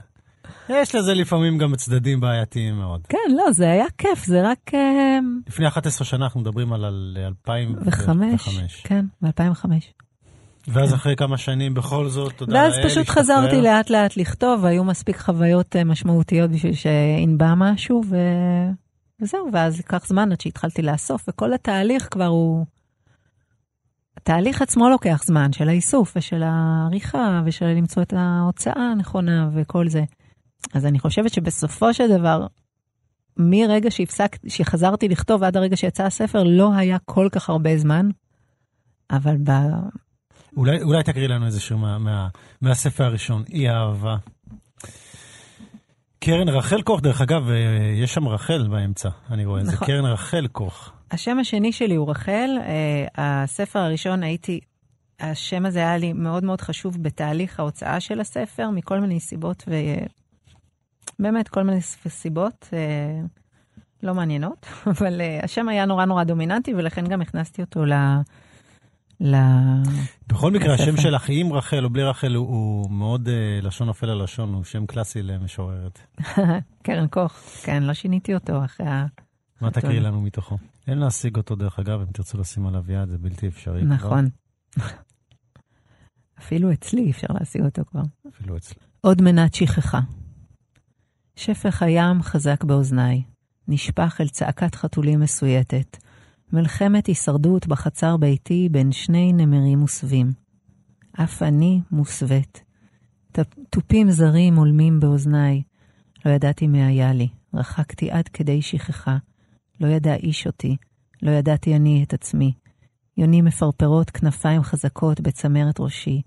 יש לזה לפעמים גם צדדים בעייתיים מאוד. כן, לא, זה היה כיף, זה רק... אה, לפני 11 שנה אנחנו מדברים על 2005. כן, ב-2005. ואז אחרי כמה שנים בכל זאת, תודה לאל, ואז פשוט חזרתי לאט לאט לכתוב, והיו מספיק חוויות אה, משמעותיות בשביל שינבע משהו, ו... וזהו, ואז לקח זמן עד שהתחלתי לאסוף, וכל התהליך כבר הוא... התהליך עצמו לוקח זמן, של האיסוף ושל העריכה ושל למצוא את ההוצאה הנכונה וכל זה. אז אני חושבת שבסופו של דבר, מרגע שהפסקתי, שחזרתי לכתוב עד הרגע שיצא הספר, לא היה כל כך הרבה זמן, אבל ב... אולי, אולי תקריא לנו איזה שיר מה, מה, מהספר הראשון, אי האהבה. קרן רחל כוך, דרך אגב, אה, יש שם רחל באמצע, אני רואה, נכון. זה קרן רחל כוך. השם השני שלי הוא רחל. Uh, הספר הראשון הייתי, השם הזה היה לי מאוד מאוד חשוב בתהליך ההוצאה של הספר, מכל מיני סיבות, ובאמת כל מיני סיבות uh, לא מעניינות, [laughs] אבל השם היה נורא נורא דומיננטי, ולכן גם הכנסתי אותו ל... ל... בכל מקרה, השם שלך, עם רחל או בלי רחל, הוא, הוא מאוד uh, לשון נופל על לשון, הוא שם קלאסי למשוררת. [laughs] קרן קוך, כן, לא שיניתי אותו אחרי ה... מה תקריא לנו מתוכו? אין להשיג אותו, דרך אגב, אם תרצו לשים עליו יד, זה בלתי אפשרי. נכון. [laughs] אפילו אצלי אפשר להשיג אותו כבר. אפילו אצלי. עוד מנת שכחה. שפך הים חזק באוזניי, נשפך אל צעקת חתולים מסויטת. מלחמת הישרדות בחצר ביתי בין שני נמרים מוסווים. אף אני מוסווית. תופים זרים הולמים באוזניי. לא ידעתי מי היה לי, רחקתי עד כדי שכחה. לא ידע איש אותי, לא ידעתי אני את עצמי. יונים מפרפרות כנפיים חזקות בצמרת ראשי,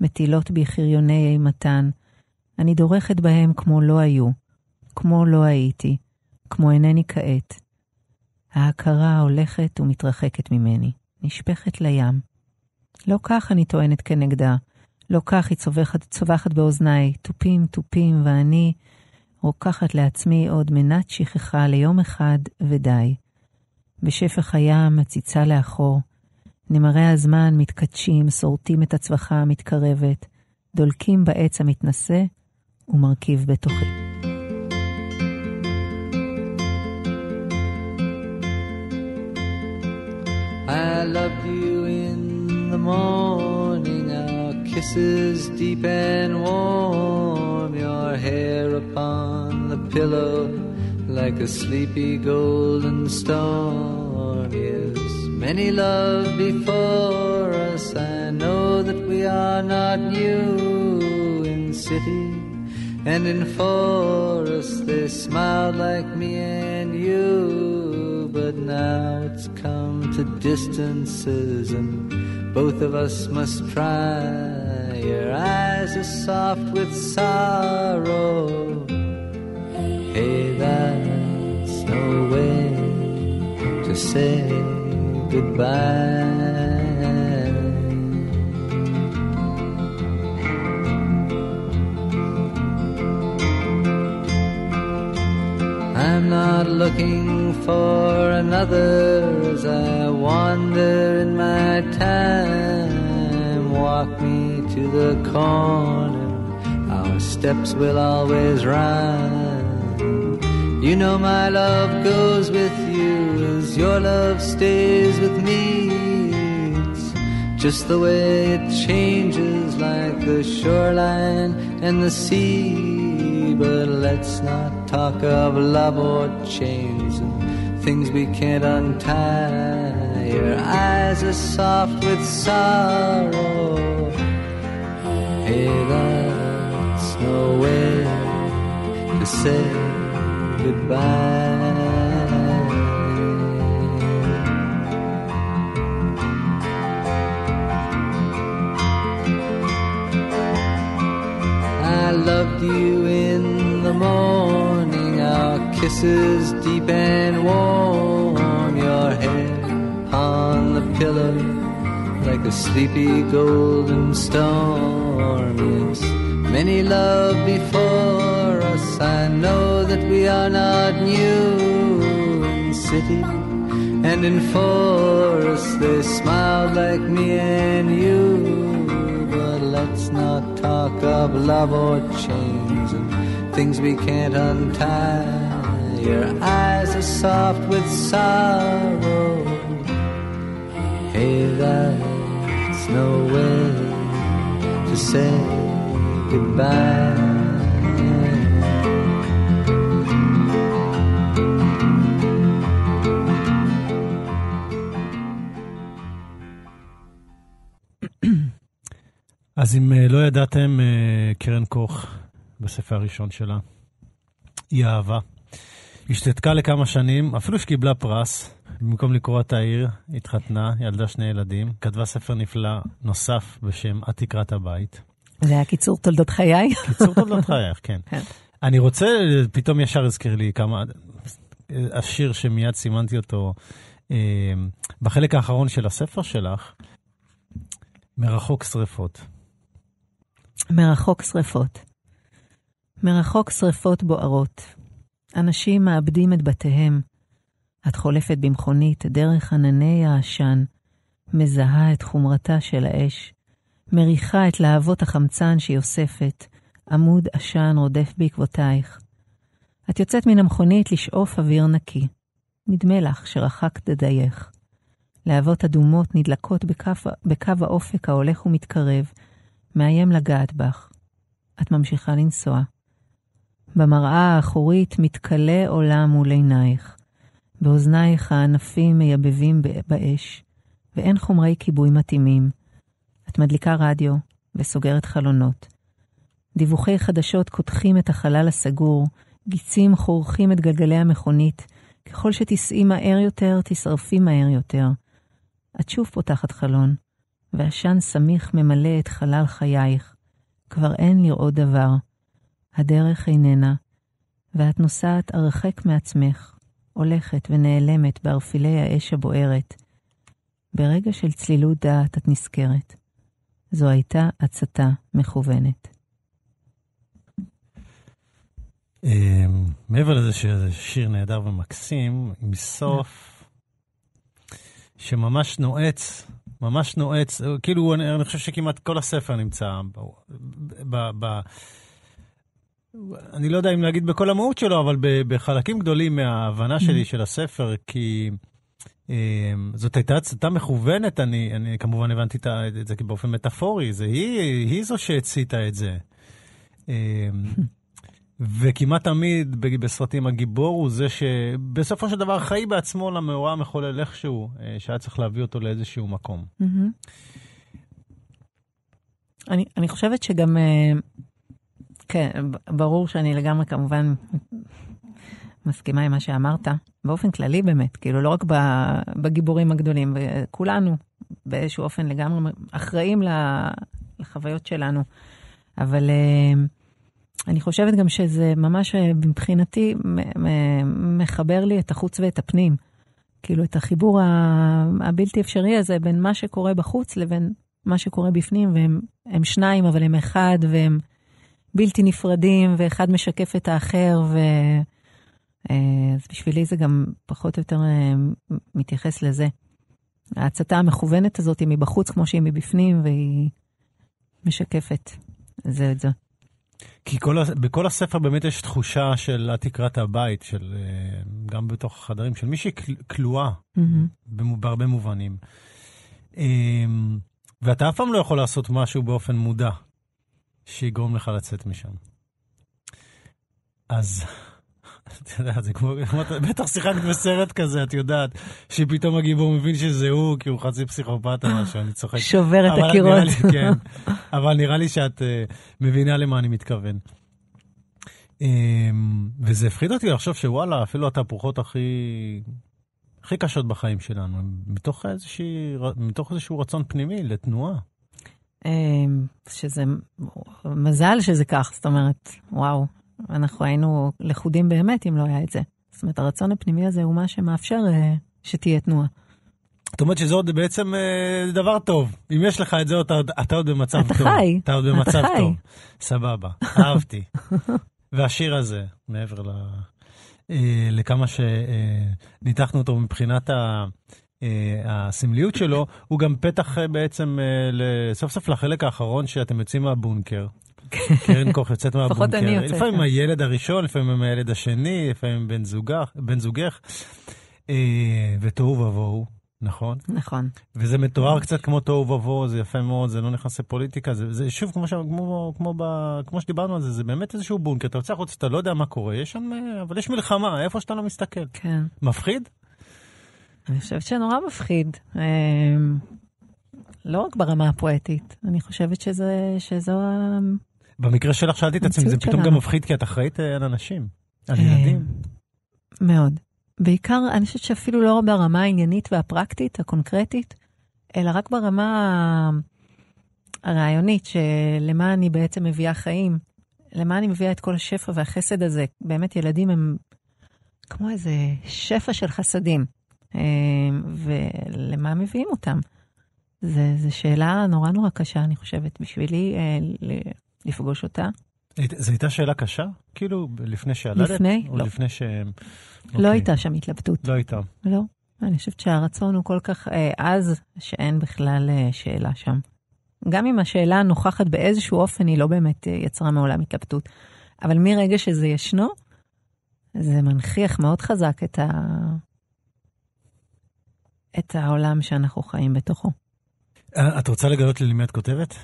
מטילות בי חריוני אימתן. אני דורכת בהם כמו לא היו, כמו לא הייתי, כמו אינני כעת. ההכרה הולכת ומתרחקת ממני, נשפכת לים. לא כך אני טוענת כנגדה, לא כך היא צווחת, צווחת באוזניי, תופים, תופים, ואני רוקחת לעצמי עוד מנת שכחה ליום אחד ודי. בשפך הים מציצה לאחור, נמרי הזמן מתקדשים, שורטים את הצווחה המתקרבת, דולקים בעץ המתנשא ומרכיב בתוכי. Loved you in the morning, our kisses deep and warm, your hair upon the pillow like a sleepy golden storm. Yes, many love before us. I know that we are not new in city and in forest. They smiled like me and you, but now it's come to distances and both of us must try. Your eyes are soft with sorrow. Hey, that's no way to say goodbye. I'm not looking for another as I wander in my time. Walk me to the corner, our steps will always rhyme. You know my love goes with you as your love stays with me. It's just the way it changes like the shoreline and the sea. But let's not talk of love or chains and things we can't untie. Your eyes are soft with sorrow. Hey, that's no way to say goodbye. I loved you in the morning, our kisses deep and warm, your head on the pillow like a sleepy golden storm. Yes, many love before us. I know that we are not new in city and in forest. They smiled like me and you, but let's not talk of love or and things we can't untie. Your eyes are soft with sorrow. Hey, that's no way to say goodbye. אז אם אה, לא ידעתם, אה, קרן קוך, בספר הראשון שלה, היא אהבה. השתתקה לכמה שנים, אפילו שקיבלה פרס, במקום לקרוא את העיר, התחתנה, ילדה שני ילדים, כתבה ספר נפלא נוסף בשם "את תקרת הבית". זה היה קיצור תולדות חיי. [laughs] קיצור תולדות חייך, כן. כן. אני רוצה, פתאום ישר הזכיר לי כמה, השיר שמיד סימנתי אותו, אה, בחלק האחרון של הספר שלך, מרחוק שרפות. מרחוק שרפות. מרחוק שרפות בוערות. אנשים מאבדים את בתיהם. את חולפת במכונית דרך ענני העשן, מזהה את חומרתה של האש, מריחה את להבות החמצן שהיא אוספת, עמוד עשן רודף בעקבותייך. את יוצאת מן המכונית לשאוף אוויר נקי. נדמה לך שרחקת דדייך. להבות אדומות נדלקות בקו, בקו האופק ההולך ומתקרב, מאיים לגעת בך. את ממשיכה לנסוע. במראה האחורית מתכלה עולם מול עינייך. באוזנייך הענפים מייבבים באש, ואין חומרי כיבוי מתאימים. את מדליקה רדיו וסוגרת חלונות. דיווחי חדשות קודחים את החלל הסגור, גיצים חורכים את גלגלי המכונית. ככל שתיסעי מהר יותר, תשרפי מהר יותר. את שוב פותחת חלון, ועשן סמיך ממלא את חלל חייך. כבר אין לראות דבר. הדרך איננה, ואת נוסעת הרחק מעצמך, הולכת ונעלמת בערפילי האש הבוערת. ברגע של צלילות דעת את נזכרת. זו הייתה הצתה מכוונת. אמ, מעבר לזה שזה שיר נהדר ומקסים, עם סוף שממש נועץ, ממש נועץ, כאילו אני, חושב שכמעט כל הספר נמצא ב, ב, ב, אני לא יודע אם להגיד בכל המהות שלו, אבל בחלקים גדולים מההבנה שלי של הספר, כי אמ, זאת הייתה הצתה מכוונת, אני, אני כמובן הבנתי את זה באופן מטאפורי, זה היא, היא זו שהציתה את זה. אמ, [laughs] וכמעט תמיד בסרטים הגיבור הוא זה שבסופו של דבר חי בעצמו למאורע המחולל איכשהו, אה, שהיה צריך להביא אותו לאיזשהו מקום. מהמם. אני, אני חושבת שגם, אה, כן, ברור שאני לגמרי כמובן מסכימה עם מה שאמרת, באופן כללי באמת, כאילו לא רק בגיבורים הגדולים, כולנו באיזשהו אופן לגמרי אחראים לחוויות שלנו, אבל אה, אני חושבת גם שזה ממש אה, מבחינתי מחבר לי את החוץ ואת הפנים. כאילו את החיבור הבלתי אפשרי הזה בין מה שקורה בחוץ לבין מה שקורה בפנים, והם הם שניים, אבל הם אחד, והם בלתי נפרדים, ואחד משקף את האחר, ו... אה, אז בשבילי זה גם פחות או יותר אה, מתייחס לזה. ההצתה המכוונת הזאת היא מבחוץ כמו שהיא מבפנים, והיא משקפת זה את זה. כי כל, בכל הספר באמת יש תחושה של את תקרת הבית, של, אה, גם בתוך החדרים, של מישהי כל- כלואה. במו- בהרבה מובנים. ואתה אף פעם לא יכול לעשות משהו באופן מודע שיגרום לך לצאת משם. אז, אתה יודע, זה כמו, בטח שיחקת בסרט כזה, את יודעת, שפתאום הגיבור מבין שזה הוא, כי הוא חצי פסיכופת או משהו, אני צוחק. שובר את הקירות. לי, כן, אבל נראה לי שאת uh, מבינה למה אני מתכוון. Um, וזה הפחיד אותי לחשוב שוואלה, אפילו התהפוכות הכי, הכי קשות בחיים שלנו, מתוך, איזושהי, מתוך איזשהו רצון פנימי לתנועה. אמ, שזה מזל שזה כך, זאת אומרת, וואו, אנחנו היינו לכודים באמת אם לא היה את זה. זאת אומרת, הרצון הפנימי הזה הוא מה שמאפשר אה, שתהיה תנועה. זאת אומרת שזה עוד בעצם אה, דבר טוב. אם יש לך את זה, אתה, עוד- אתה עוד במצב אתה טוב. חי. אתה עוד במצב אתה חי. טוב. סבבה, אהבתי. [laughs] והשיר הזה, מעבר ל... אה, לכמה שניתחנו אותו מבחינת ה... אה, הסמליות שלו, הוא גם פתח אה, בעצם אה, סוף סוף לחלק האחרון שאתם יוצאים מהבונקר. קרן קוך יוצאת [laughs] לפחות מהבונקר. אני יוצאת, לפעמים כן. הילד הראשון, לפעמים עם הילד השני, לפעמים בן זוגך, בן זוגך. ותוהו ובוהו, נכון? נכון. וזה מתואר קצת כמו תוהו ובוהו, זה יפה מאוד, זה לא נכנס לפוליטיקה, זה, זה שוב, כמו, ש, כמו, כמו, ב, כמו שדיברנו על זה, זה באמת איזשהו בונקר, אתה יוצא החוצה, אתה לא יודע מה קורה, יש שם, אבל יש מלחמה, איפה שאתה לא מסתכל. כן. מפחיד? אני חושבת שנורא מפחיד. אמ, לא רק ברמה הפואטית, אני חושבת שזה, שזו ה... במקרה שלך שאלתי את עצמי, זה פתאום. גם מפחיד, כי את אחראית אה, על אנשים, על אה, ילדים. מאוד. בעיקר, אני חושבת שאפילו לא ברמה העניינית והפרקטית, הקונקרטית, אלא רק ברמה הרעיונית, שלמה אני בעצם מביאה חיים, למה אני מביאה את כל השפע והחסד הזה. באמת, ילדים הם כמו איזה שפע של חסדים, ולמה מביאים אותם? זו שאלה נורא נורא קשה, אני חושבת, בשבילי אה, לפגוש אותה. זו הייתה שאלה קשה? כאילו, לפני שילדת? לפני? או לא. לפני ש... לא אוקיי. הייתה שם התלבטות. לא הייתה. לא. אני חושבת שהרצון הוא כל כך אה, עז, שאין בכלל אה, שאלה שם. גם אם השאלה נוכחת באיזשהו אופן, היא לא באמת אה, יצרה מעולם התלבטות. אבל מרגע שזה ישנו, זה מנכיח מאוד חזק את, ה... את העולם שאנחנו חיים בתוכו. אה, את רוצה לגלות לי למי את כותבת?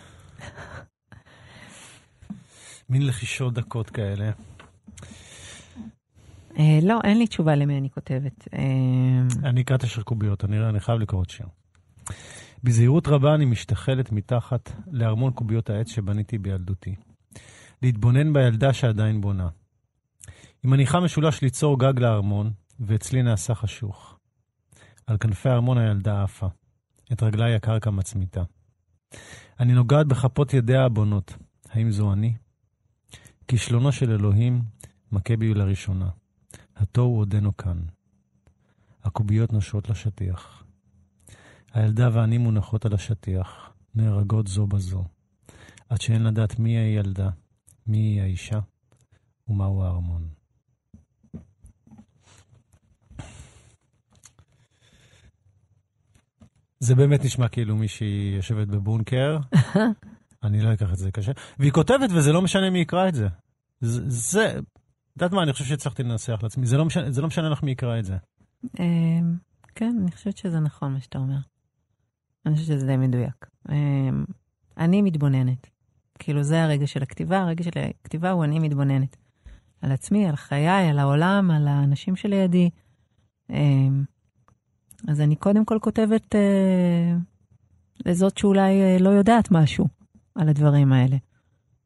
מין לחישות דקות כאלה. אה, לא, אין לי תשובה למי אני כותבת. אה, אני אקרא את השיר קוביות, אני, אני חייב לקרוא את שיר. בזהירות רבה אני משתחלת מתחת לארמון קוביות העץ שבניתי בילדותי. להתבונן בילדה שעדיין בונה. היא מניחה משולש ליצור גג לארמון, ואצלי נעשה חשוך. על כנפי הארמון הילדה עפה. את רגליי הקרקע מצמיתה. אני נוגעת בכפות ידיה הבונות. האם זו אני? כישלונו של אלוהים מכה בי לראשונה. התוהו עודנו כאן. הקוביות נושרות לשטיח. הילדה ואני מונחות על השטיח, נהרגות זו בזו, עד שאין לדעת מי היא הילדה, מי היא האישה ומהו הארמון. זה באמת נשמע כאילו מישהי יושבת בבונקר, [laughs] אני לא אקח את זה קשה, והיא כותבת וזה לא משנה מי יקרא את זה. זה, את יודעת מה, אני חושב שהצלחתי לנסח לעצמי, זה לא משנה, זה לא משנה לך מי יקרא את זה. אה, כן, אני חושבת שזה נכון מה שאתה אומר. אני חושבת שזה די מדויק. אה, אני מתבוננת. כאילו, זה הרגע של הכתיבה, הרגע של הכתיבה הוא אני מתבוננת. על עצמי, על חיי, על העולם, על האנשים שלידי. אז אני קודם כל כותבת אה, לזאת שאולי אה, לא יודעת משהו על הדברים האלה.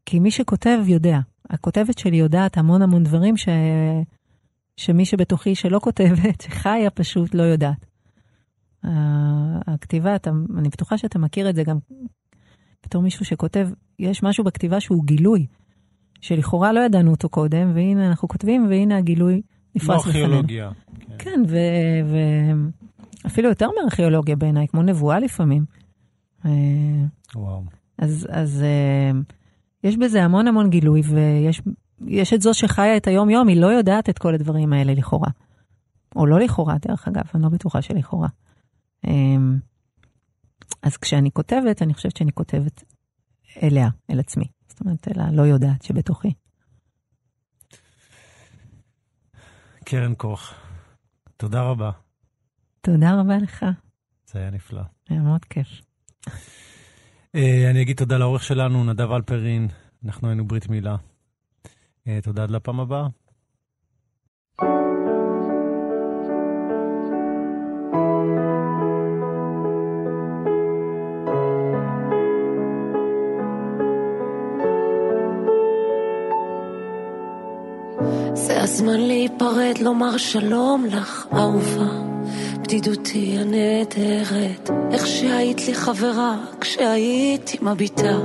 כי מי שכותב יודע. הכותבת שלי יודעת המון המון דברים ש... שמי שבתוכי שלא כותבת, [laughs] שחיה פשוט לא יודעת. הכתיבה, אתה, אני בטוחה שאתה מכיר את זה גם בתור מישהו שכותב, יש משהו בכתיבה שהוא גילוי, שלכאורה לא ידענו אותו קודם, והנה אנחנו כותבים, והנה הגילוי נפרס לפנינו. לא ארכיאולוגיה. כן, ואפילו יותר מארכיאולוגיה בעיניי, כמו נבואה לפעמים. אה, וואו. אז, אז אה, יש בזה המון המון גילוי, ויש את זו שחיה את היום-יום, היא לא יודעת את כל הדברים האלה לכאורה. או לא לכאורה, דרך אגב, אני לא בטוחה שלכאורה. אמ, אז כשאני כותבת, אני חושבת שאני כותבת אליה, אל עצמי. זאת אומרת, אל הלא יודעת שבתוכי. קרן קוך, תודה רבה. תודה רבה לך. זה היה נפלא. היה מאוד כיף. אה, אני אגיד תודה לעורך שלנו, נדב אלפרין, אנחנו היינו ברית מילה. אה, תודה עד לפעם הבאה. זה הזמן להיפרד, לומר שלום לך, אהובה. בדידותי הנהדרת, איך שהיית לי חברה, כשהייתי מביטה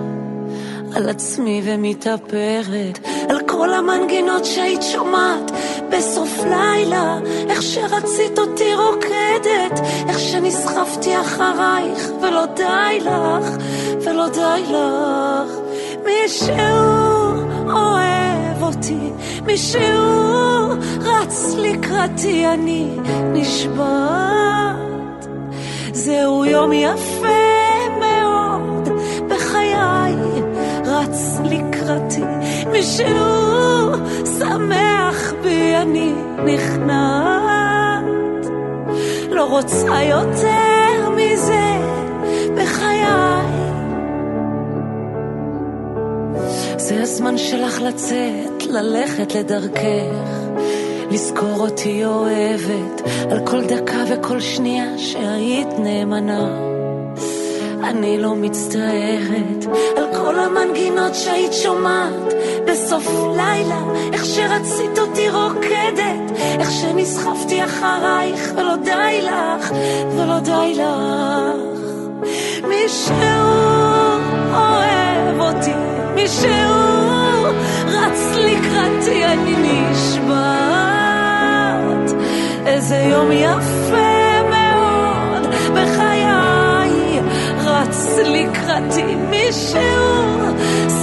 על עצמי ומתאפרת, על כל המנגינות שהיית שומעת בסוף לילה, איך שרצית אותי רוקדת, איך שנסחפתי אחרייך, ולא די לך, ולא די לך. מישהו אוהב אותי, מישהו רץ לקראתי, אני נשבעת. זהו יום יפה מאוד בחיי, רץ לקראתי, מישהו שמח בי, אני נכנעת. לא רוצה יותר מזה בחיי. זה הזמן שלך לצאת, ללכת לדרכך, לזכור אותי אוהבת, על כל דקה וכל שנייה שהיית נאמנה. אני לא מצטערת על כל המנגינות שהיית שומעת בסוף לילה, איך שרצית אותי רוקדת, איך שנסחפתי אחרייך ולא די לך, ולא די לך. מישהו אוהב אותי, מישהו רץ לקראתי, אני נשבעת. איזה יום יפה מאוד בחיי, רץ לקראתי מישהו,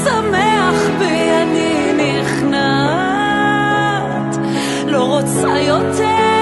שמח בי, אני נכנעת. לא רוצה יותר